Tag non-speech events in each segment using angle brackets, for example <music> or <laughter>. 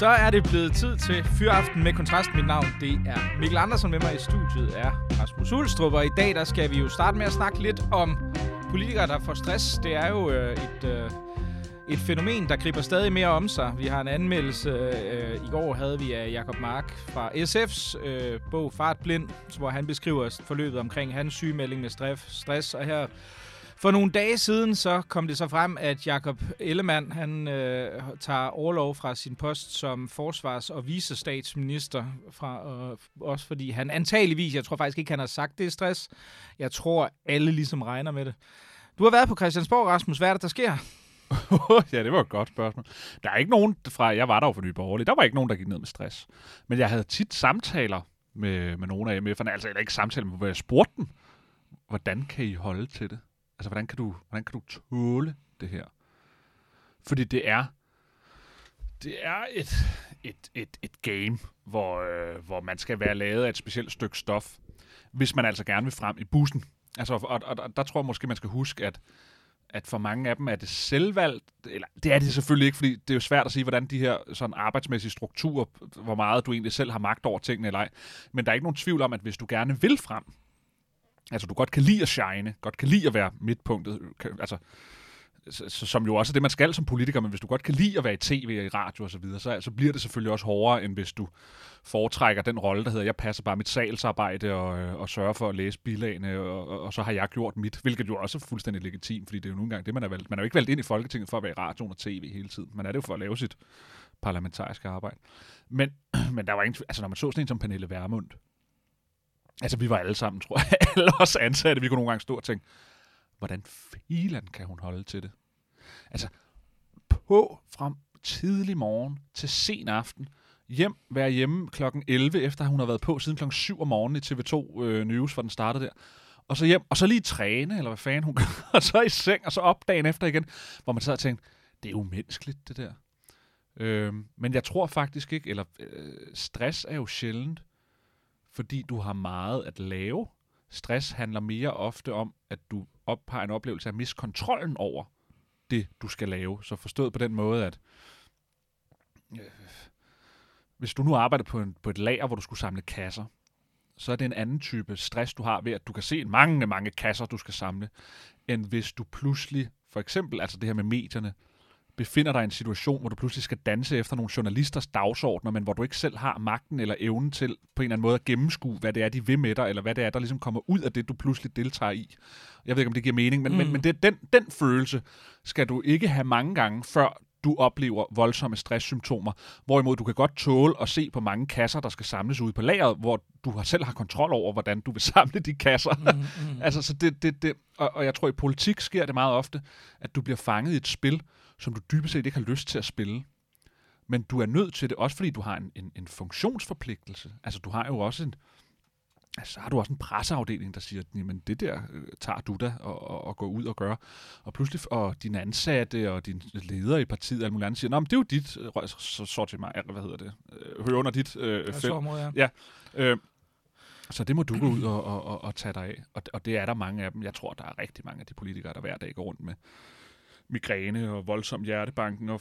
Så er det blevet tid til Fyraften med Kontrast. Mit navn det er Mikkel Andersen. Med mig i studiet er Rasmus Ulstrup. Og i dag der skal vi jo starte med at snakke lidt om politikere, der får stress. Det er jo øh, et, øh, et fænomen, der griber stadig mere om sig. Vi har en anmeldelse. Øh, I går havde vi af Jakob Mark fra SF's øh, bog Fartblind, hvor han beskriver forløbet omkring hans sygemelding med stress. Og her for nogle dage siden så kom det så frem, at Jakob Ellemann han øh, tager overlov fra sin post som forsvars- og visestatsminister, fra, øh, også fordi han antageligvis, jeg tror faktisk ikke, han har sagt det i stress. Jeg tror, alle ligesom regner med det. Du har været på Christiansborg, Rasmus. Hvad er det, der sker? <laughs> ja, det var et godt spørgsmål. Der er ikke nogen fra, jeg var der jo for Nye Borgerlige, der var ikke nogen, der gik ned med stress. Men jeg havde tit samtaler med, med nogle af MF'erne, altså eller ikke samtaler, men hvor jeg spurgte dem, hvordan kan I holde til det? Altså, hvordan kan du, hvordan kan du tåle det her? Fordi det er, det er et, et, et, et game, hvor, øh, hvor man skal være lavet af et specielt stykke stof, hvis man altså gerne vil frem i bussen. Altså, og, og, og der tror jeg måske, man skal huske, at at for mange af dem er det selvvalgt, eller det er det selvfølgelig ikke, fordi det er jo svært at sige, hvordan de her sådan arbejdsmæssige strukturer, hvor meget du egentlig selv har magt over tingene eller ej. Men der er ikke nogen tvivl om, at hvis du gerne vil frem, altså du godt kan lide at shine, godt kan lide at være midtpunktet, kan, altså, som jo også er det, man skal som politiker, men hvis du godt kan lide at være i tv og i radio osv., så, videre, så, så bliver det selvfølgelig også hårdere, end hvis du foretrækker den rolle, der hedder, jeg passer bare mit salgsarbejde og, øh, og sørger for at læse bilagene, og, og, og så har jeg gjort mit, hvilket jo også er fuldstændig legitimt, fordi det er jo nogle gange det, man er valgt. Man er jo ikke valgt ind i Folketinget for at være i radioen og tv hele tiden. Man er det jo for at lave sit parlamentariske arbejde. Men, <clears throat> men der var ingen, altså når man så sådan en som Pernille Vermund, Altså, vi var alle sammen, tror jeg, <laughs> alle os ansatte, vi kunne nogle gange stå og tænke, hvordan filen kan hun holde til det? Altså, på fra tidlig morgen til sen aften, hjem, være hjemme klokken 11, efter hun har været på siden klokken 7 om morgenen i TV2 øh, News, hvor den startede der. Og så hjem, og så lige træne, eller hvad fanden hun gør, <laughs> og så i seng, og så op dagen efter igen, hvor man så og tænkte, det er umenneskeligt, det der. Øh, men jeg tror faktisk ikke, eller øh, stress er jo sjældent fordi du har meget at lave. Stress handler mere ofte om, at du op, har en oplevelse af miskontrollen over det, du skal lave. Så forstået på den måde, at øh, hvis du nu arbejder på, en, på et lager, hvor du skulle samle kasser, så er det en anden type stress, du har ved, at du kan se mange, mange kasser, du skal samle, end hvis du pludselig, for eksempel altså det her med medierne, befinder dig i en situation, hvor du pludselig skal danse efter nogle journalisters dagsordner, men hvor du ikke selv har magten eller evnen til på en eller anden måde at gennemskue, hvad det er, de vil med dig, eller hvad det er, der ligesom kommer ud af det, du pludselig deltager i. Jeg ved ikke, om det giver mening, men, mm. men, men det, den, den følelse skal du ikke have mange gange, før du oplever voldsomme stresssymptomer. Hvorimod du kan godt tåle at se på mange kasser, der skal samles ude på lageret, hvor du har selv har kontrol over, hvordan du vil <laughs> samle de kasser. Mm, mm. <laughs> altså, så det, det, det, og, og jeg tror, i politik sker det meget ofte, at du bliver fanget i et spil, som du dybest set ikke har lyst til at spille. Men du er nødt til det, også fordi du har en, en, en funktionsforpligtelse. Altså, du har jo også en, altså, så har du også en presseafdeling, der siger, jamen det der øh, tager du da og, og, og går ud og gør. Og pludselig, og dine ansatte og dine ledere i partiet, og muligt siger, nå, men det er jo dit øh, sortiment, hvad hedder det, øh, hører under dit øh, felt. ja. ja øh, så det må du gå ud og, og, og, og tage dig af. Og, og det er der mange af dem. Jeg tror, der er rigtig mange af de politikere, der hver dag går rundt med migræne og voldsom hjertebanken og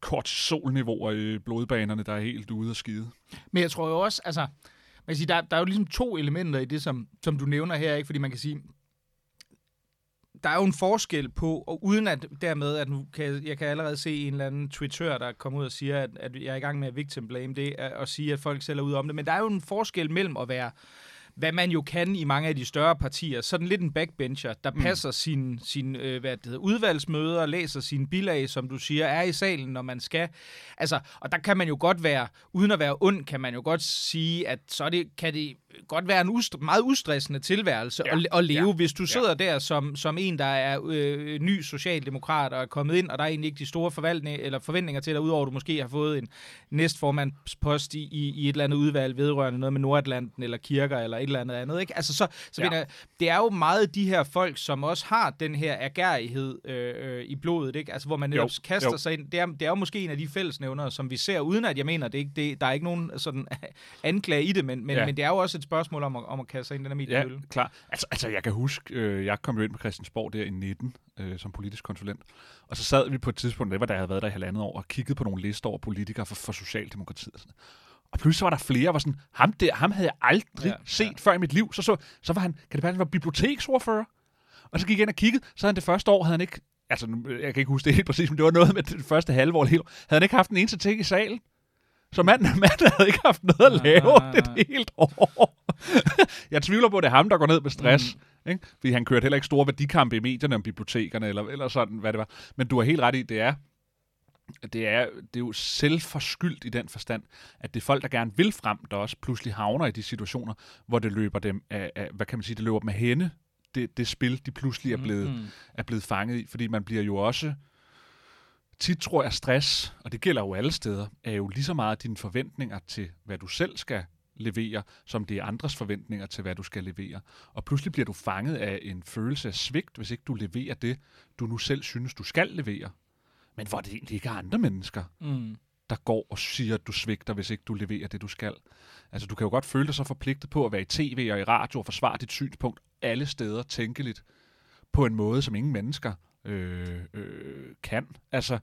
kortisolniveauer i blodbanerne, der er helt ude af skide. Men jeg tror jo også, altså, man kan sige, der, der er jo ligesom to elementer i det, som, som du nævner her, ikke? fordi man kan sige, der er jo en forskel på, og uden at dermed, at nu kan, jeg kan allerede se en eller anden Twitter, der kommer ud og siger, at, at jeg er i gang med at victim blame det, og sige, at folk selv er ude om det, men der er jo en forskel mellem at være hvad man jo kan i mange af de større partier. Sådan lidt en backbencher, der mm. passer sin, sin øh, hvad det hedder, udvalgsmøder, læser sin bilag, som du siger, er i salen, når man skal. Altså, og der kan man jo godt være, uden at være ond, kan man jo godt sige, at så det, kan det godt være en ust- meget ustressende tilværelse ja. at, at leve, ja. hvis du sidder ja. der som, som en, der er øh, ny socialdemokrat og er kommet ind, og der er egentlig ikke de store forvaltning, eller forventninger til dig, udover at du måske har fået en næstformandspost i, i, i et eller andet udvalg vedrørende noget med Nordatlanten eller kirker eller et eller andet andet. Ikke? Altså, så, så ja. jeg, det er jo meget de her folk, som også har den her ergærighed øh, øh, i blodet, ikke? Altså, hvor man netop jo. kaster jo. sig ind. Det er, det er jo måske en af de fællesnævnere, som vi ser, uden at jeg mener, det ikke, det, der er ikke nogen sådan <laughs> anklage i det, men, men, ja. men det er jo også et spørgsmål om at, om at kaste sig ind i den her Ja, klar. Altså, altså, jeg kan huske, øh, jeg kom jo ind på Christiansborg der i 19 øh, som politisk konsulent, og så sad vi på et tidspunkt, det var da jeg havde været der i halvandet år, og kiggede på nogle lister over politikere for, for Socialdemokratiet. Og, sådan. og pludselig var der flere, der var sådan, ham der, ham havde jeg aldrig ja, set ja. før i mit liv. Så, så, så var han, kan det passe, han var biblioteksordfører? Og så gik jeg ind og kiggede, så han det første år, havde han ikke, altså jeg kan ikke huske det helt præcis, men det var noget med det første halve år, havde han ikke haft en eneste ting i salen. Så manden, <laughs> manden havde ikke haft noget at lave ah. det helt år. <laughs> jeg tvivler på, at det er ham, der går ned med stress. Mm. Ikke? Fordi han kørte heller ikke store værdikampe i medierne om bibliotekerne, eller, eller sådan, hvad det var. Men du har helt ret i, det er, det er, det er jo selvforskyldt i den forstand, at det er folk, der gerne vil frem, der også pludselig havner i de situationer, hvor det løber dem af, af hvad kan man sige, det løber dem af hende, det, det spil, de pludselig er blevet, mm. er blevet fanget i. Fordi man bliver jo også, tit tror jeg, stress, og det gælder jo alle steder, er jo lige så meget dine forventninger til, hvad du selv skal levere, som det er andres forventninger til, hvad du skal levere. Og pludselig bliver du fanget af en følelse af svigt, hvis ikke du leverer det, du nu selv synes, du skal levere. Men hvor det egentlig ikke er andre mennesker, mm. der går og siger, at du svigter, hvis ikke du leverer det, du skal. Altså, du kan jo godt føle dig så forpligtet på at være i tv og i radio og forsvare dit synspunkt alle steder tænkeligt på en måde, som ingen mennesker øh, øh, kan. Altså,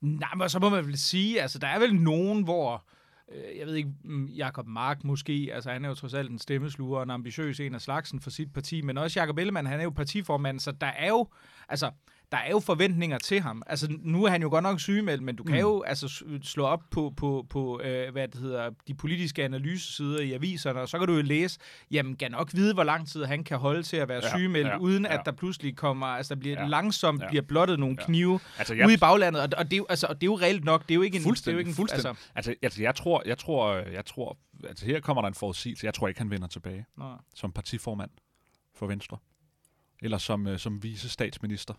Nej, men så må man vel sige, altså der er vel nogen, hvor øh, jeg ved ikke, mm, Jakob Mark måske, altså han er jo trods alt en stemmesluger og en ambitiøs en af slagsen for sit parti, men også Jakob Ellemann, han er jo partiformand, så der er jo, altså, der er jo forventninger til ham. Altså, nu er han jo godt nok sygemeldt, men du kan mm. jo altså, slå op på, på, på øh, hvad det hedder, de politiske analysesider i aviserne, og så kan du jo læse, jamen, kan nok vide, hvor lang tid han kan holde til at være ja, sygemeldt, ja, uden ja. at der pludselig kommer, altså, der bliver ja, langsomt ja. bliver blottet nogle ja. knive altså, jeg, ude i baglandet, og, og, det, er, altså, og det er jo reelt nok, det er jo ikke en... Fuldstændig, det er jo ikke en, fuldstændig. Altså, altså, altså, jeg tror, jeg tror, jeg tror, altså her kommer der en forudsigelse, jeg tror ikke, han vender tilbage Nå. som partiformand for Venstre eller som, øh, som vice statsminister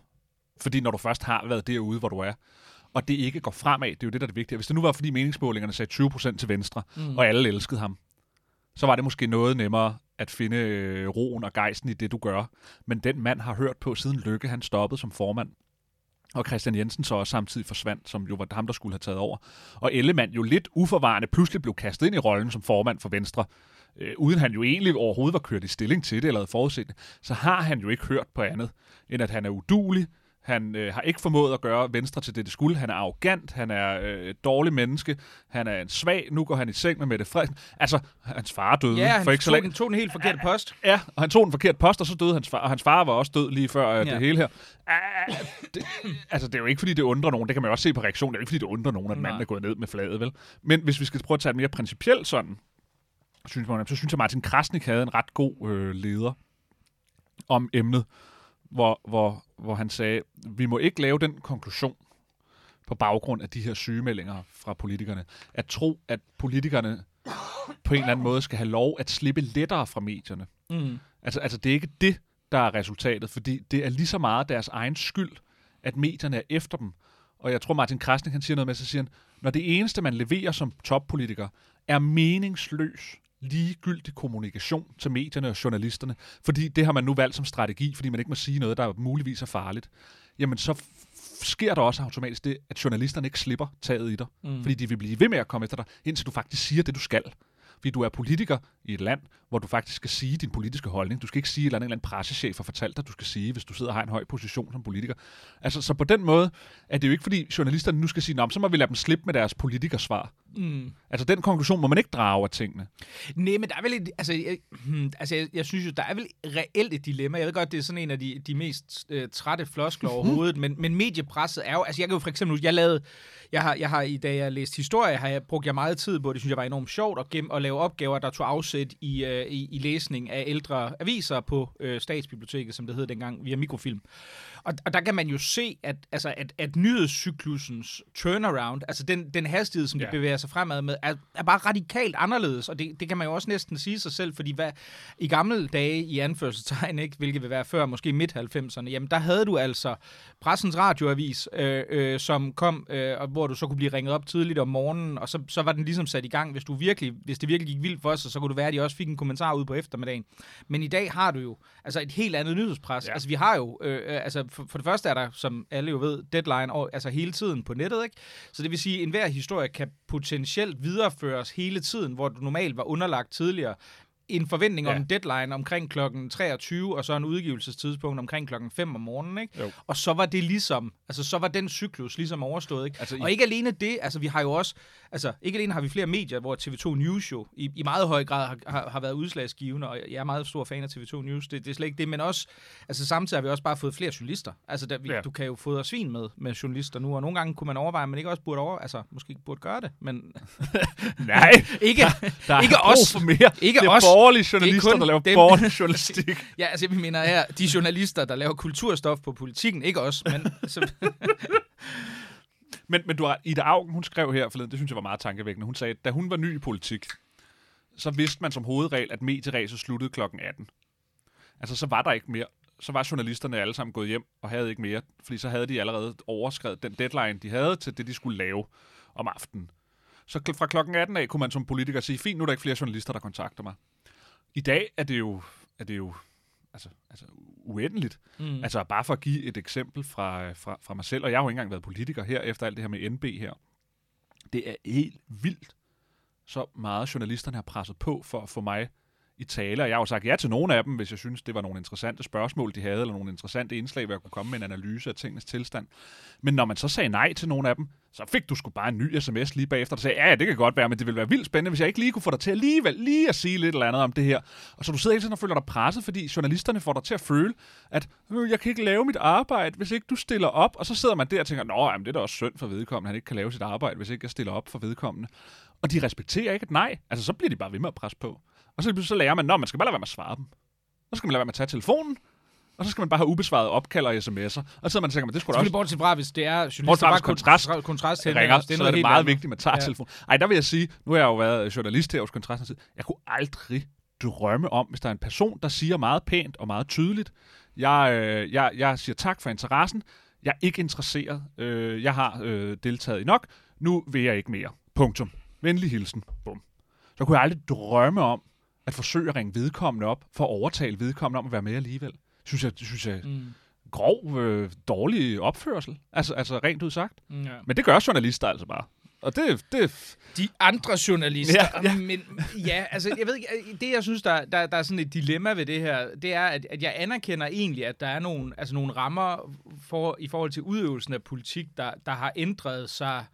fordi når du først har været derude, hvor du er, og det ikke går fremad, det er jo det, der er det vigtige. Hvis det nu var, fordi meningsmålingerne sagde 20% til venstre, mm. og alle elskede ham, så var det måske noget nemmere at finde øh, roen og gejsten i det, du gør. Men den mand har hørt på, siden Lykke han stoppede som formand, og Christian Jensen så også samtidig forsvandt, som jo var ham, der skulle have taget over. Og Ellemann jo lidt uforvarende pludselig blev kastet ind i rollen som formand for Venstre, øh, uden han jo egentlig overhovedet var kørt i stilling til det eller havde forudset det, så har han jo ikke hørt på andet, end at han er udulig, han øh, har ikke formået at gøre Venstre til det, det skulle. Han er arrogant, han er øh, et dårligt menneske, han er en svag, nu går han i seng med Mette Frederiksen. Altså, hans far døde ja, for ikke så længe. han tog en helt forkert post. Ja, og han tog en forkert post, og så døde hans far, og hans far var også død lige før øh, ja. det hele her. Uh, det, altså, det er jo ikke, fordi det undrer nogen. Det kan man jo også se på reaktionen. Det er jo ikke, fordi det undrer nogen, at Nej. manden er gået ned med fladet, vel? Men hvis vi skal prøve at tage et mere principielt sådan, synes man, så synes jeg, Martin Krasnik havde en ret god øh, leder om emnet hvor, hvor, hvor han sagde, vi må ikke lave den konklusion på baggrund af de her sygemeldinger fra politikerne, at tro, at politikerne på en eller anden måde skal have lov at slippe lettere fra medierne. Mm. Altså, altså det er ikke det, der er resultatet, fordi det er lige så meget deres egen skyld, at medierne er efter dem. Og jeg tror, Martin Krasnik, han siger noget med, så siger han, når det eneste, man leverer som toppolitiker, er meningsløs ligegyldig kommunikation til medierne og journalisterne, fordi det har man nu valgt som strategi, fordi man ikke må sige noget, der muligvis er farligt, jamen så sker der også automatisk det, at journalisterne ikke slipper taget i dig, mm. fordi de vil blive ved med at komme efter dig, indtil du faktisk siger det, du skal. Fordi du er politiker i et land, hvor du faktisk skal sige din politiske holdning. Du skal ikke sige, at en eller anden pressechef har fortalt dig, du skal sige, hvis du sidder og har en høj position som politiker. Altså, så på den måde er det jo ikke, fordi journalisterne nu skal sige, så må vi lade dem slippe med deres politikersvar. Mm. Altså, den konklusion må man ikke drage af tingene. Nej, men der er vel et, altså, jeg, hmm, altså jeg, jeg synes jo, der er vel reelt et dilemma. Jeg ved godt, det er sådan en af de, de mest øh, trætte floskler overhovedet, men, men mediepresset er jo, altså jeg kan jo for eksempel, jeg lavede, jeg har, jeg har i dag jeg læst historie, har jeg brugt jeg meget tid på, det synes jeg var enormt sjovt at, gem, at lave lave opgaver, der tog afsæt i, øh, i, i læsning af ældre aviser på øh, Statsbiblioteket, som det hed dengang, via mikrofilm. Og, og der kan man jo se, at, altså, at, at nyhedscyklusens turnaround, altså den, den hastighed, som ja. det bevæger sig fremad med, er, er bare radikalt anderledes, og det, det kan man jo også næsten sige sig selv, fordi hvad, i gamle dage, i anførselstegn, ikke, hvilket vil være før måske midt-90'erne, jamen der havde du altså pressens radioavis, øh, øh, som kom, øh, hvor du så kunne blive ringet op tidligt om morgenen, og så, så var den ligesom sat i gang. Hvis, du virkelig, hvis det virkelig gik vildt for os, så kunne du være, at de også fik en kommentar ud på eftermiddagen. Men i dag har du jo altså et helt andet nyhedspres. Ja. Altså vi har jo, øh, øh altså for, for det første er der, som alle jo ved, deadline og, altså hele tiden på nettet, ikke? Så det vil sige, at enhver historie kan potentielt videreføres hele tiden, hvor du normalt var underlagt tidligere en forventning ja. om en deadline omkring klokken 23, og så en udgivelsestidspunkt omkring klokken 5 om morgenen, ikke? Jo. Og så var det ligesom, altså så var den cyklus ligesom overstået, ikke? Altså, og ikke alene det, altså vi har jo også, altså ikke alene har vi flere medier, hvor TV2 News jo i, i meget høj grad har, har, har været udslagsgivende, og jeg er meget stor fan af TV2 News, det, det er slet ikke det, men også, altså samtidig har vi også bare fået flere journalister. Altså der, vi, ja. du kan jo fodre svin med, med journalister nu, og nogle gange kunne man overveje, men ikke også burde over, altså måske burde gøre det, men... <laughs> Nej, <laughs> ikke, der, der ikke os, for mere. Ikke os, borgerlige journalister, der laver dem, borgerlig journalistik. <laughs> ja, altså jeg mener her, de journalister, der laver kulturstof på politikken, ikke os, men... <laughs> men, men du har, Ida Augen, hun skrev her forleden, det synes jeg var meget tankevækkende. Hun sagde, at da hun var ny i politik, så vidste man som hovedregel, at medieræset sluttede klokken 18. Altså, så var der ikke mere. Så var journalisterne alle sammen gået hjem og havde ikke mere, fordi så havde de allerede overskrevet den deadline, de havde til det, de skulle lave om aftenen. Så fra klokken 18 af kunne man som politiker sige, fint, nu er der ikke flere journalister, der kontakter mig. I dag er det jo, er det jo altså, altså uendeligt. Mm. Altså bare for at give et eksempel fra, fra, fra mig selv, og jeg har jo ikke engang været politiker her, efter alt det her med NB her. Det er helt vildt, så meget journalisterne har presset på for at få mig i tale, og jeg har jo sagt ja til nogle af dem, hvis jeg synes, det var nogle interessante spørgsmål, de havde, eller nogle interessante indslag, hvor jeg kunne komme med en analyse af tingens tilstand. Men når man så sagde nej til nogle af dem, så fik du sgu bare en ny sms lige bagefter, der sagde, ja, ja, det kan godt være, men det ville være vildt spændende, hvis jeg ikke lige kunne få dig til alligevel lige at sige lidt eller andet om det her. Og så du sidder hele tiden og føler dig presset, fordi journalisterne får dig til at føle, at jeg kan ikke lave mit arbejde, hvis ikke du stiller op. Og så sidder man der og tænker, nå, jamen, det er da også synd for vedkommende, han ikke kan lave sit arbejde, hvis ikke jeg stiller op for vedkommende. Og de respekterer ikke et nej. Altså, så bliver de bare ved med at presse på. Og så, så lærer man, at man skal bare lade være med at svare dem. Så skal man lade være med at tage telefonen, og så skal man bare have ubesvaret opkald og sms'er. Og så er man tænker, man, det skulle også... Bortset fra, hvis det er journalister, bare kontrast, kontrast ringer, det er så er det meget vigtigt, at man tager ja. telefonen. Ej, der vil jeg sige, nu har jeg jo været journalist her hos Kontrasten, jeg kunne aldrig drømme om, hvis der er en person, der siger meget pænt og meget tydeligt, jeg, øh, jeg, jeg siger tak for interessen, jeg er ikke interesseret, øh, jeg har øh, deltaget i nok, nu vil jeg ikke mere. Punktum. Venlig hilsen. Bum. Så kunne jeg aldrig drømme om, at forsøge at ringe vedkommende op, for at overtale vedkommende om at være med alligevel. Synes jeg, synes jeg mm. grov, øh, dårlig opførsel. Altså, altså rent ud sagt. Mm, ja. Men det gør journalister altså bare. Og det, det... De andre journalister. Ja, ja. <laughs> Men ja, altså, jeg ved ikke, det jeg synes, der, der, der er sådan et dilemma ved det her, det er, at, at jeg anerkender egentlig, at der er nogle, altså nogle rammer for, i forhold til udøvelsen af politik, der, der har ændret sig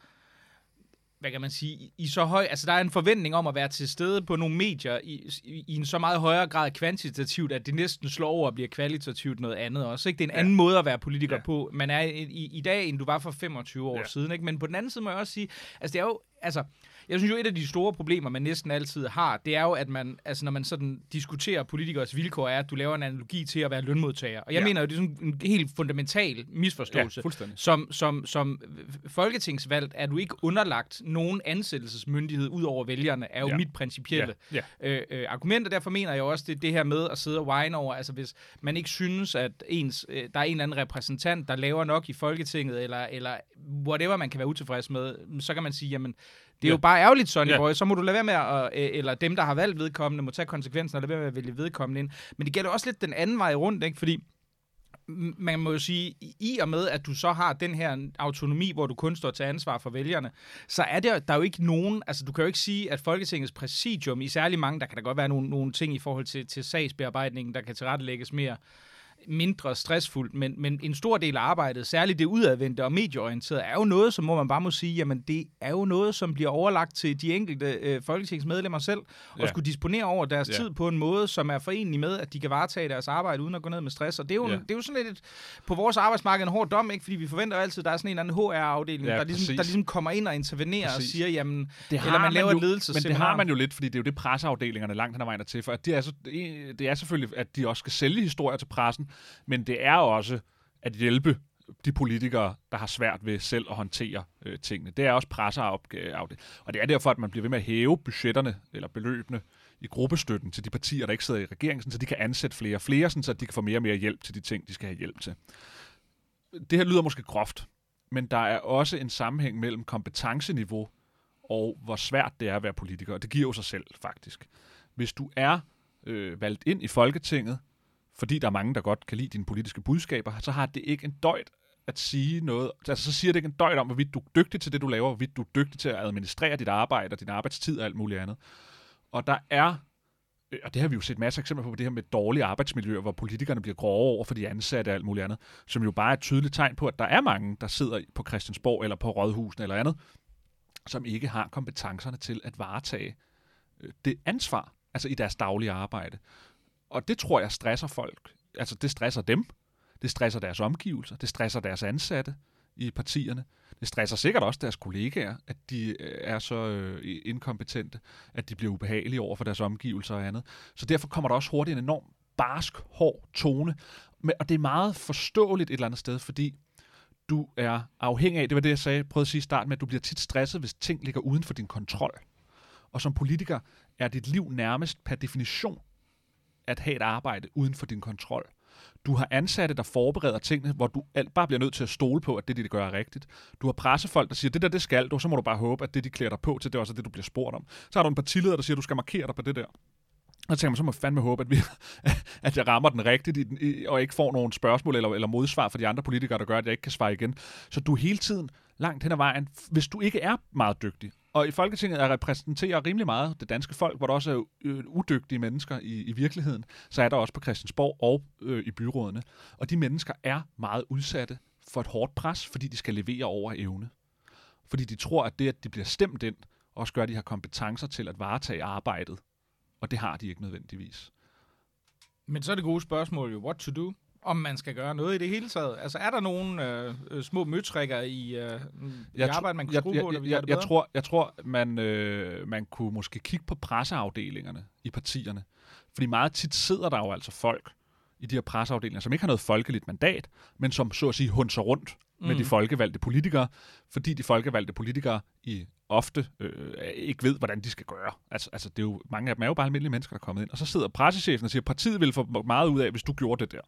hvad kan man sige, i så høj, altså der er en forventning om at være til stede på nogle medier i, i, i en så meget højere grad kvantitativt, at det næsten slår over og bliver kvalitativt noget andet også. Ikke? Det er en ja. anden måde at være politiker ja. på. Man er i, i, dag, end du var for 25 år ja. siden. Ikke? Men på den anden side må jeg også sige, altså det er jo, altså jeg synes jo, et af de store problemer, man næsten altid har, det er jo, at man, altså når man sådan diskuterer politikers vilkår, er, at du laver en analogi til at være lønmodtager. Og jeg ja. mener jo, det er sådan en helt fundamental misforståelse. Ja, som, som, som folketingsvalgt er du ikke underlagt nogen ansættelsesmyndighed ud over vælgerne, er jo ja. mit principielle ja. Ja. Øh, øh, argument, og derfor mener jeg også, det det her med at sidde og whine over, altså hvis man ikke synes, at ens, øh, der er en eller anden repræsentant, der laver nok i Folketinget, eller, eller whatever man kan være utilfreds med, så kan man sige, jamen, det er ja. jo bare ærgerligt, Sonny ja. Boy. Så må du lade være med at, øh, eller dem, der har valgt vedkommende, må tage konsekvensen og lade være med at vælge vedkommende ind. Men det gælder også lidt den anden vej rundt, ikke? Fordi man må jo sige, i og med, at du så har den her autonomi, hvor du kun står til ansvar for vælgerne, så er der, der er jo ikke nogen, altså du kan jo ikke sige, at Folketingets præsidium, i særlig mange, der kan der godt være nogle, nogle ting i forhold til, til sagsbearbejdningen, der kan tilrettelægges mere mindre stressfuldt, men, men en stor del af arbejdet, særligt det udadvendte og medieorienterede, er jo noget, som må man bare må sige, jamen det er jo noget, som bliver overlagt til de enkelte øh, folketingsmedlemmer selv, og Ja. skulle disponere over deres Ja. tid på en måde, som er forenelig med, at de kan varetage deres arbejde uden at gå ned med stress. Og det er jo, Ja. det er jo sådan lidt et, på vores arbejdsmarked en hård dom, ikke? fordi vi forventer altid, at der er sådan en eller anden HR-afdeling, Ja, der, ligesom, præcis. der ligesom kommer ind og intervenerer Præcis. og siger, jamen, Det eller man laver jo, et. Men det har man jo lidt, fordi det er jo det, presseafdelingerne langt hen ad vejen er til. For at det, er så, det er selvfølgelig, at de også skal sælge historier til pressen, men det er også at hjælpe de politikere, der har svært ved selv at håndtere øh, tingene. Det er også presseafdelingen. Og det er derfor, at man bliver ved med at hæve budgetterne eller beløbene i gruppestøtten til de partier, der ikke sidder i regeringen, så de kan ansætte flere og flere, sådan, så de kan få mere og mere hjælp til de ting, de skal have hjælp til. Det her lyder måske groft, men der er også en sammenhæng mellem kompetenceniveau og hvor svært det er at være politiker. Og det giver jo sig selv, faktisk. Hvis du er øh, valgt ind i Folketinget, fordi der er mange, der godt kan lide dine politiske budskaber, så har det ikke en døjt at sige noget. Altså, så siger det ikke en døjt om, hvorvidt du er dygtig til det, du laver, hvorvidt du er dygtig til at administrere dit arbejde og din arbejdstid og alt muligt andet. Og der er, øh, og det har vi jo set masser af eksempler på, det her med dårlige arbejdsmiljøer, hvor politikerne bliver grove over for de ansatte og alt muligt andet, som jo bare er et tydeligt tegn på, at der er mange, der sidder på Christiansborg eller på Rådhusen eller andet, som ikke har kompetencerne til at varetage øh, det ansvar, altså i deres daglige arbejde. Og det tror jeg stresser folk. Altså det stresser dem, det stresser deres omgivelser, det stresser deres ansatte i partierne, det stresser sikkert også deres kollegaer, at de øh, er så øh, inkompetente, at de bliver ubehagelige over for deres omgivelser og andet. Så derfor kommer der også hurtigt en enorm barsk, hård tone. Men, og det er meget forståeligt et eller andet sted, fordi du er afhængig af, det var det, jeg sagde, prøvede at sige i starten med, at du bliver tit stresset, hvis ting ligger uden for din kontrol. Og som politiker er dit liv nærmest per definition at have et arbejde uden for din kontrol. Du har ansatte, der forbereder tingene, hvor du alt bare bliver nødt til at stole på, at det, de gør, er rigtigt. Du har pressefolk, der siger, det der, det skal du, så må du bare håbe, at det, de klæder dig på til, det er også det, du bliver spurgt om. Så har du en partileder, der siger, du skal markere dig på det der. Og så tænker man, så må jeg fandme håbe, at, vi, <laughs> at jeg rammer den rigtigt, i den, og ikke får nogen spørgsmål eller, eller modsvar fra de andre politikere, der gør, at jeg ikke kan svare igen. Så du er hele tiden langt hen ad vejen, hvis du ikke er meget dygtig. Og i Folketinget er repræsenterer rimelig meget det danske folk, hvor der også er øh, udygtige mennesker i, i virkeligheden, så er der også på Christiansborg og øh, i byrådene. Og de mennesker er meget udsatte for et hårdt pres, fordi de skal levere over evne. Fordi de tror, at det, at de bliver stemt ind, også gør, at de har kompetencer til at varetage arbejdet. Og det har de ikke nødvendigvis. Men så er det gode spørgsmål jo, what to do? Om man skal gøre noget i det hele taget. Altså, er der nogle øh, øh, små møtrikker i, øh, i Jeg tr- arbejde, man kunne jeg, skrue jeg, på, jeg, jeg, bedre? tror, jeg tror, man, øh, man kunne måske kigge på presseafdelingerne i partierne. Fordi meget tit sidder der jo altså folk i de her presseafdelinger, som ikke har noget folkeligt mandat, men som så at sige hunser rundt mm. med de folkevalgte politikere, fordi de folkevalgte politikere i ofte øh, ikke ved, hvordan de skal gøre. Altså, altså det er jo, mange af dem er jo bare almindelige mennesker, der er kommet ind. Og så sidder pressechefen og siger, partiet vil få meget ud af, hvis du gjorde det der.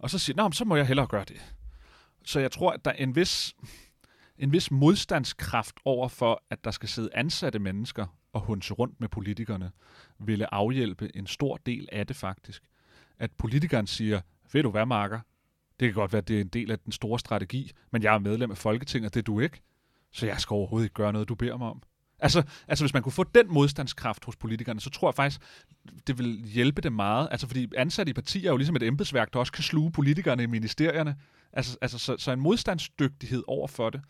Og så siger Nå, så må jeg hellere gøre det. Så jeg tror, at der er en vis, en vis modstandskraft over for, at der skal sidde ansatte mennesker og hunse rundt med politikerne, ville afhjælpe en stor del af det faktisk. At politikeren siger, ved du hvad, Marker? Det kan godt være, at det er en del af den store strategi, men jeg er medlem af Folketinget, det er du ikke. Så jeg skal overhovedet ikke gøre noget, du beder mig om. Altså, altså hvis man kunne få den modstandskraft hos politikerne, så tror jeg faktisk, det vil hjælpe dem meget. Altså fordi ansatte i partier er jo ligesom et embedsværk, der også kan sluge politikerne i ministerierne. Altså, altså så, så en modstandsdygtighed over for det.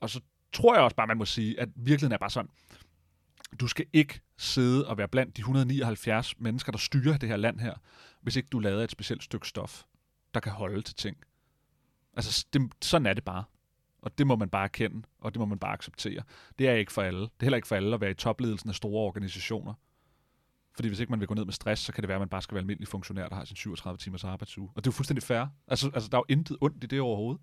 Og så tror jeg også bare, man må sige, at virkeligheden er bare sådan, du skal ikke sidde og være blandt de 179 mennesker, der styrer det her land her, hvis ikke du lader et specielt stykke stof, der kan holde til ting. Altså, det, sådan er det bare. Og det må man bare erkende, og det må man bare acceptere. Det er ikke for alle. Det er heller ikke for alle at være i topledelsen af store organisationer. Fordi hvis ikke man vil gå ned med stress, så kan det være, at man bare skal være almindelig funktionær, der har sin 37 timers arbejdsuge. Og det er jo fuldstændig fair. Altså, altså der er jo intet ondt i det overhovedet.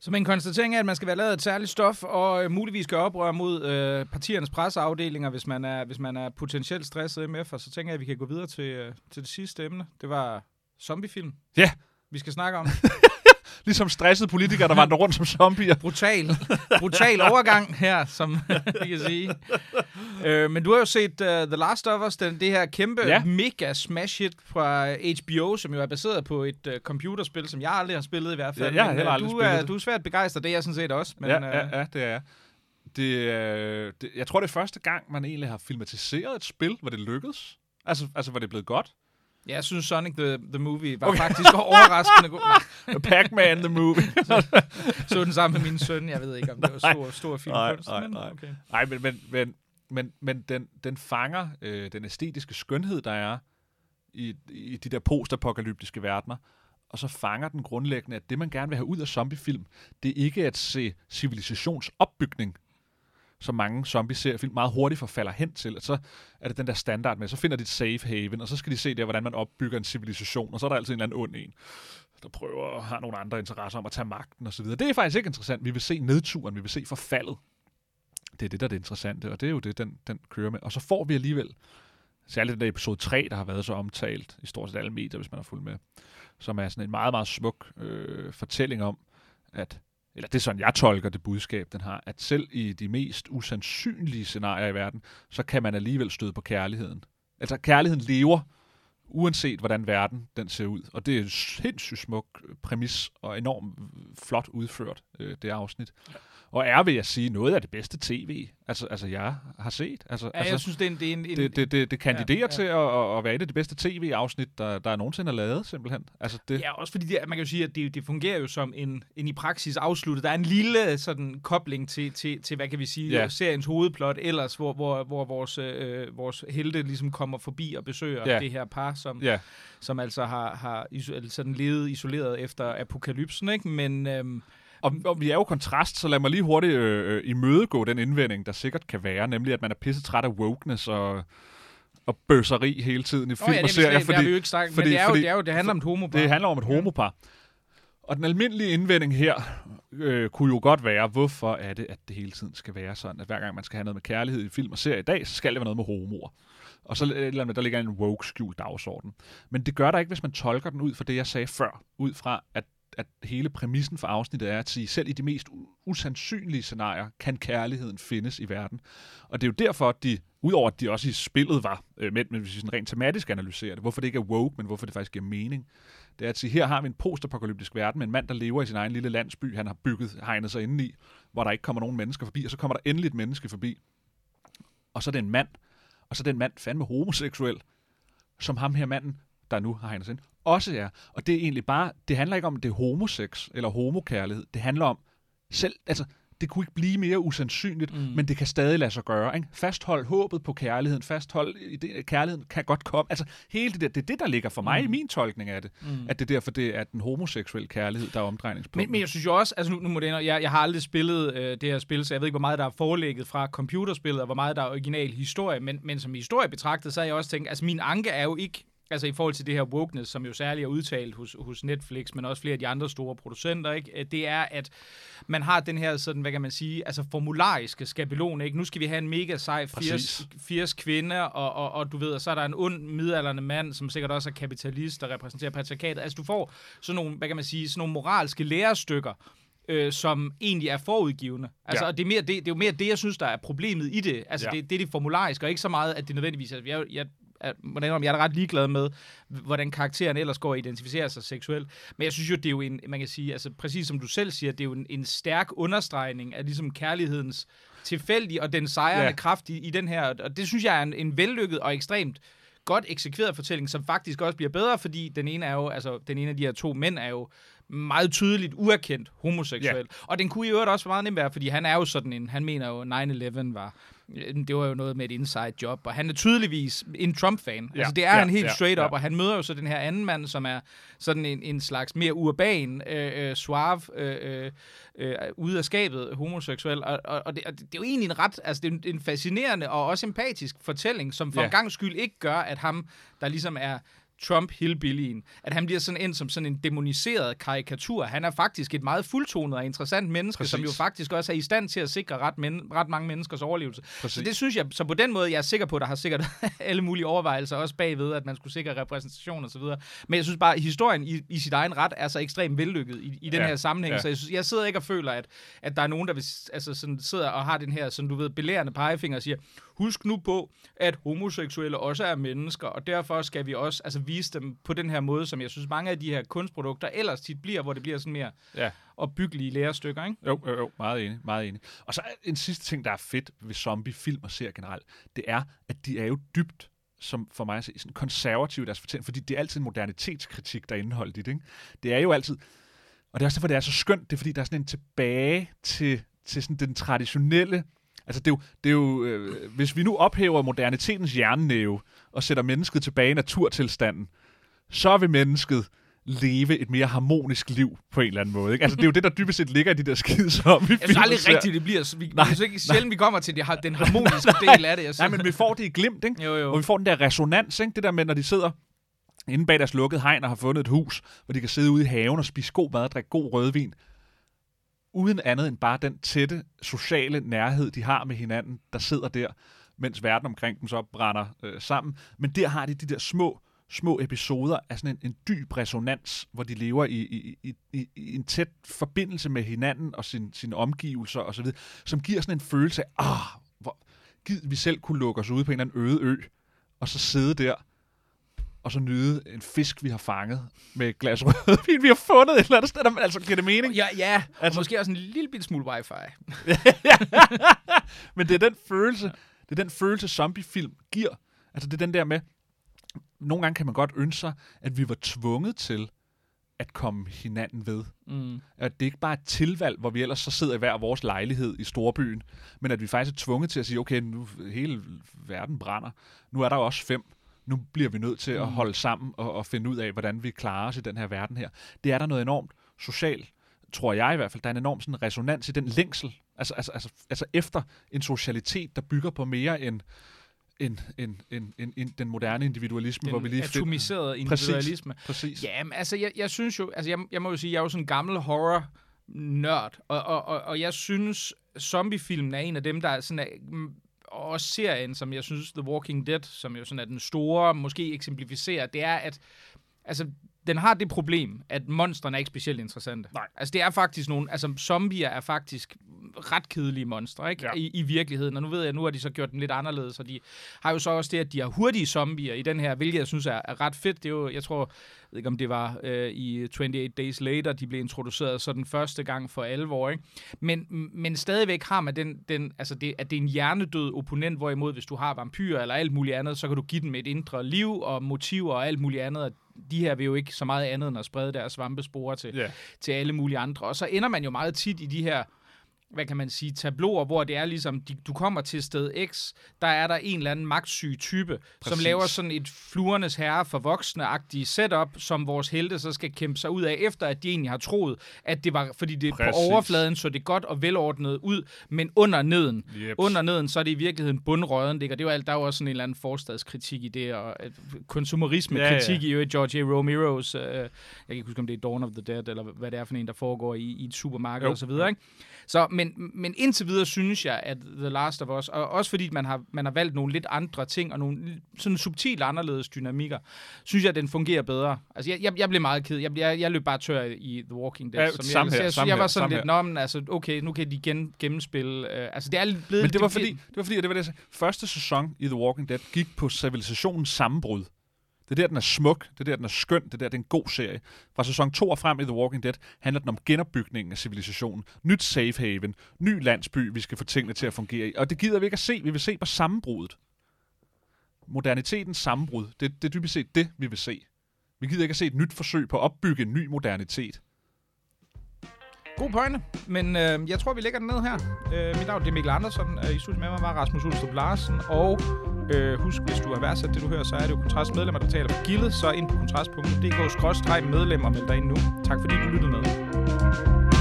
Så min konstatering er, at man skal være lavet et særligt stof, og øh, muligvis gøre oprør mod øh, partiernes presseafdelinger, hvis man er, hvis man er potentielt stresset MF. Og så tænker jeg, at vi kan gå videre til, øh, til det sidste emne. Det var zombiefilm. Ja. Vi skal snakke om <laughs> Ligesom stressede politikere, der vandrer rundt som zombier. brutal, brutal overgang her, som <laughs> vi kan sige. Øh, men du har jo set uh, The Last of Us, den, det her kæmpe ja. Mega smash hit fra HBO, som jo er baseret på et uh, computerspil, som jeg aldrig har spillet i hvert fald. Ja, jeg har Men, øh, aldrig du spillet er, du er svært begejstret, det er jeg sådan set også. Men, ja, ja, ja, det er jeg. det, øh, det, jeg tror, det er første gang, man egentlig har filmatiseret et spil, hvor det lykkedes. Altså, altså hvor det er blevet godt. Ja, jeg synes Sonic the, the Movie var okay. faktisk overraskende god. <laughs> Pac-Man the Movie. <laughs> så den sammen med min søn. Jeg ved ikke, om det var stor, stor film. Nej, nej, nej. Okay. nej men, men, men, men, men den, den fanger øh, den æstetiske skønhed, der er i, i de der postapokalyptiske verdener, og så fanger den grundlæggende, at det, man gerne vil have ud af zombiefilm, det er ikke at se civilisationsopbygning, som mange zombie-seriefilm meget hurtigt forfalder hen til. så er det den der standard med, så finder de et safe haven, og så skal de se der, hvordan man opbygger en civilisation, og så er der altid en eller anden ond en, der prøver at have nogle andre interesser om at tage magten osv. Det er faktisk ikke interessant. Vi vil se nedturen, vi vil se forfaldet. Det er det, der er det interessante, og det er jo det, den, den kører med. Og så får vi alligevel, særligt den der episode 3, der har været så omtalt i stort set alle medier, hvis man har fulgt med, som er sådan en meget, meget smuk øh, fortælling om, at eller det er sådan, jeg tolker det budskab, den har, at selv i de mest usandsynlige scenarier i verden, så kan man alligevel støde på kærligheden. Altså, kærligheden lever, uanset hvordan verden den ser ud. Og det er en sindssygt smuk præmis, og enormt flot udført, øh, det afsnit. Og er, vil jeg sige, noget af det bedste tv, altså, altså jeg har set. Altså, ja, altså, jeg synes, det er en... Det, er en, det, det, det, det kandiderer ja, ja. til at, at være et af de bedste tv-afsnit, der, der er nogensinde er lavet, simpelthen. Altså, det... Ja, også fordi det, man kan jo sige, at det, det fungerer jo som en, en i praksis afsluttet. Der er en lille sådan kobling til, til, til hvad kan vi sige, ja. seriens hovedplot ellers, hvor, hvor, hvor vores, øh, vores helte ligesom kommer forbi og besøger ja. det her par, som, ja. som altså har, har sådan levet isoleret efter apokalypsen, ikke? Men... Øh, og, og vi er jo kontrast, så lad mig lige hurtigt øh, øh, imødegå den indvending, der sikkert kan være, nemlig at man er pisse træt af wokeness og, og bøsseri hele tiden i film oh, ja, og serier. Fordi, det, vi jo ikke sagt, fordi, men det, er jo, fordi, det, er jo, det handler om et homopar. Det handler om et homopar. Og den almindelige indvending her øh, kunne jo godt være, hvorfor er det, at det hele tiden skal være sådan, at hver gang man skal have noget med kærlighed i film og serier i dag, så skal det være noget med homoer. Og så eller der ligger en woke skjult dagsorden. Men det gør der ikke, hvis man tolker den ud fra det, jeg sagde før. Ud fra, at at hele præmissen for afsnittet er at sige, selv i de mest usandsynlige scenarier, kan kærligheden findes i verden. Og det er jo derfor, at de, udover at de også i spillet var, øh, mænd, men hvis vi sådan rent tematisk analyserer det, hvorfor det ikke er woke, men hvorfor det faktisk giver mening, det er at sige, her har vi en postapokalyptisk verden med en mand, der lever i sin egen lille landsby, han har bygget, hegnet sig inde i, hvor der ikke kommer nogen mennesker forbi, og så kommer der endelig et menneske forbi. Og så er det en mand, og så er den mand fandme homoseksuel, som ham her manden, der nu har ind, også er. Og det er egentlig bare, det handler ikke om, det er homosex eller homokærlighed. Det handler om selv, altså, det kunne ikke blive mere usandsynligt, mm. men det kan stadig lade sig gøre. Ikke? Fasthold håbet på kærligheden, fasthold, det, kærligheden kan godt komme. Altså, hele det der, det er det, der ligger for mig mm. i min tolkning af det. Mm. At det er derfor, det er den homoseksuelle kærlighed, der er omdrejningspunktet. Men, men jeg synes jo også, altså nu, nu må det, jeg, jeg har aldrig spillet øh, det her spil, så jeg ved ikke, hvor meget der er forelægget fra computerspillet, og hvor meget der er original historie, men, men som historie betragtet, så har jeg også tænkt, altså min anke er jo ikke altså i forhold til det her wokeness, som jo særligt er udtalt hos, hos Netflix, men også flere af de andre store producenter, ikke? det er, at man har den her, sådan, hvad kan man sige, altså formulariske skabelon, ikke? Nu skal vi have en mega sej 80, 80 kvinde, og, og, og, du ved, og så er der en ond midalderne mand, som sikkert også er kapitalist, der repræsenterer patriarkatet. Altså du får sådan nogle, hvad kan man sige, sådan nogle moralske lærestykker, øh, som egentlig er forudgivende. Altså, ja. og det, er mere det, det er jo mere det, jeg synes, der er problemet i det. Altså, ja. det, det er det formulariske, og ikke så meget, at det nødvendigvis... Altså, jeg, jeg hvordan jeg er ret ligeglad med, hvordan karakteren ellers går og identificerer sig seksuelt. Men jeg synes jo, det er jo en, man kan sige, altså præcis som du selv siger, det er jo en, en stærk understregning af ligesom kærlighedens tilfældige og den sejrende ja. kraft i, i den her, og det synes jeg er en, en vellykket og ekstremt godt eksekveret fortælling, som faktisk også bliver bedre, fordi den ene er jo, altså den ene af de her to mænd er jo meget tydeligt uerkendt homoseksuel. Yeah. Og den kunne i øvrigt også meget nemt være, fordi han er jo sådan en, han mener jo, 9-11 var, det var jo noget med et inside job, og han er tydeligvis en Trump-fan. Yeah. Altså det er yeah. han helt straight yeah. up, og han møder jo så den her anden mand, som er sådan en, en slags mere urban, øh, øh, suave, øh, øh, øh, ude af skabet homoseksuel, og, og, og, det, og det er jo egentlig en ret, altså det er en fascinerende og også empatisk fortælling, som for yeah. en gang skyld ikke gør, at ham, der ligesom er Trump hillbillyen, at han bliver sådan ind som sådan en demoniseret karikatur. Han er faktisk et meget fuldtonet og interessant menneske, Præcis. som jo faktisk også er i stand til at sikre ret, men, ret mange menneskers overlevelse. Præcis. Så det synes jeg, så på den måde, jeg er sikker på, at der har sikkert <laughs> alle mulige overvejelser også bagved, at man skulle sikre repræsentation og så videre. Men jeg synes bare, at historien i, i sit egen ret er så ekstremt vellykket i, i den ja. her sammenhæng, ja. så jeg, synes, jeg sidder ikke og føler, at, at der er nogen, der vil, altså sådan, sidder og har den her, sådan du ved, belærende pegefinger og siger, husk nu på, at homoseksuelle også er mennesker, og derfor skal vi også altså, vise dem på den her måde, som jeg synes, mange af de her kunstprodukter ellers tit bliver, hvor det bliver sådan mere ja. opbyggelige lærestykker, ikke? Jo, jo, jo, meget enig, meget enig. Og så en sidste ting, der er fedt ved zombie-film og serier generelt, det er, at de er jo dybt som for mig se, sådan konservative deres fortælling, fordi det er altid en modernitetskritik, der er indeholdt i det. Ikke? Det er jo altid, og det er også derfor, det er så skønt, det er fordi, der er sådan en tilbage til, til sådan den traditionelle, altså det er jo, det er jo øh, hvis vi nu ophæver modernitetens jernnæve og sætter mennesket tilbage i naturtilstanden, så vil mennesket leve et mere harmonisk liv på en eller anden måde. Ikke? Altså, det er jo det, der dybest set ligger i de der skide som Jeg synes aldrig rigtigt, det bliver... Vi, nej, er ikke sjældent, vi kommer til det, den <laughs> harmoniske nej, del af det. Jeg nej, men vi får det i glimt, ikke? Jo, jo. Og vi får den der resonans, ikke? Det der med, når de sidder inde bag deres lukkede hegn og har fundet et hus, hvor de kan sidde ude i haven og spise god mad og drikke god rødvin, uden andet end bare den tætte sociale nærhed, de har med hinanden, der sidder der, mens verden omkring dem så brænder øh, sammen. Men der har de de der små små episoder af sådan en, en dyb resonans, hvor de lever i, i, i, i, i en tæt forbindelse med hinanden og sin, sine omgivelser osv., som giver sådan en følelse af, ah, hvor gid vi selv kunne lukke os ude på en eller anden øde ø, og så sidde der, og så nyde en fisk, vi har fanget med et glas rødvin, <laughs> vi har fundet et eller andet sted. Der, altså, giver det mening? Ja, ja. Altså, og måske også en lille bitte smule wifi. <laughs> Men det er den følelse, det er den følelse, zombiefilm giver. Altså, det er den der med, nogle gange kan man godt ønske sig, at vi var tvunget til at komme hinanden ved. Mm. At det ikke bare er et tilvalg, hvor vi ellers så sidder i hver vores lejlighed i storbyen, men at vi faktisk er tvunget til at sige, okay, nu hele verden brænder. Nu er der også fem. Nu bliver vi nødt til mm. at holde sammen og, og finde ud af, hvordan vi klarer os i den her verden her. Det er der noget enormt socialt, tror jeg i hvert fald. Der er en enorm sådan resonans i den længsel. Altså, altså, altså, altså efter en socialitet, der bygger på mere end end, end, end, end, end den moderne individualisme, den hvor vi lige atomiserede individualisme. Præcis. præcis. Ja, men altså, jeg, jeg synes jo, altså, jeg, jeg må jo sige, jeg er jo sådan en gammel horror nørd, og, og, og, og jeg synes, zombiefilmen er en af dem, der er sådan er, og og serien, som jeg synes, The Walking Dead, som jo sådan er den store, måske eksemplificerer, det er, at altså, den har det problem, at monstrene er ikke specielt interessante. Nej. Altså, det er faktisk nogle... Altså, zombier er faktisk ret kedelige monstre, ikke? Ja. I, I virkeligheden. Og nu ved jeg, nu har de så gjort den lidt anderledes, og de har jo så også det, at de har hurtige zombier i den her, hvilket jeg synes er, er ret fedt. Det er jo, jeg tror, jeg ved ikke om det var øh, i 28 Days Later, de blev introduceret så den første gang for alvor, ikke? Men, men stadigvæk har man den, den altså det, at det er en hjernedød opponent, hvorimod hvis du har vampyrer eller alt muligt andet, så kan du give dem et indre liv og motiver og alt muligt andet, de her vil jo ikke så meget andet end at sprede deres svampesporer til, yeah. til alle mulige andre. Og så ender man jo meget tit i de her hvad kan man sige, tabloer, hvor det er ligesom, de, du kommer til sted X, der er der en eller anden magtsyg type, Præcis. som laver sådan et fluernes herre for voksne-agtige setup, som vores helte så skal kæmpe sig ud af, efter at de egentlig har troet, at det var, fordi det Præcis. på overfladen så det godt og velordnet ud, men under neden, yep. under neden, så er det i virkeligheden bundrøden, det er jo alt, der er jo også sådan en eller anden forstadskritik i det, og konsumerisme-kritik ja, ja. i George A. Romero's, uh, jeg kan ikke huske, om det er Dawn of the Dead, eller hvad det er for en, der foregår i, i et supermarked og så videre, ikke? Så, men, men indtil videre synes jeg, at The Last of Us, og også fordi man har, man har valgt nogle lidt andre ting, og nogle sådan subtilt anderledes dynamikker, synes jeg, at den fungerer bedre. Altså, jeg, jeg, jeg blev meget ked. Jeg, jeg, jeg løb bare tør i The Walking Dead. Ja, som jeg, her, jeg, samme jeg var sådan lidt, nå, men altså, okay, nu kan de gen, gennemspille. Uh, altså, det er blevet... Men det var, fordi, det var fordi, det var det, første sæson i The Walking Dead gik på civilisationens sammenbrud. Det er der, den er smuk, det er der, den er skøn, det er der, det er en god serie. Fra sæson 2 og frem i The Walking Dead handler den om genopbygningen af civilisationen. Nyt safe haven, ny landsby, vi skal få tingene til at fungere i. Og det gider vi ikke at se. Vi vil se på sammenbruddet. Modernitetens sammenbrud. Det, det er dybest set det, vi vil se. Vi gider ikke at se et nyt forsøg på at opbygge en ny modernitet. God pointe, men øh, jeg tror, vi lægger den ned her. Øh, mit navn er Mikkel Andersen. Øh, I studiet med mig var Rasmus Ulstrup Larsen. Og øh, husk, hvis du har værdsat det, du hører, så er det jo kontrastmedlemmer, der taler for gildet. Så ind på kontrast.dk-medlemmer og meld dig ind nu. Tak fordi du lyttede med.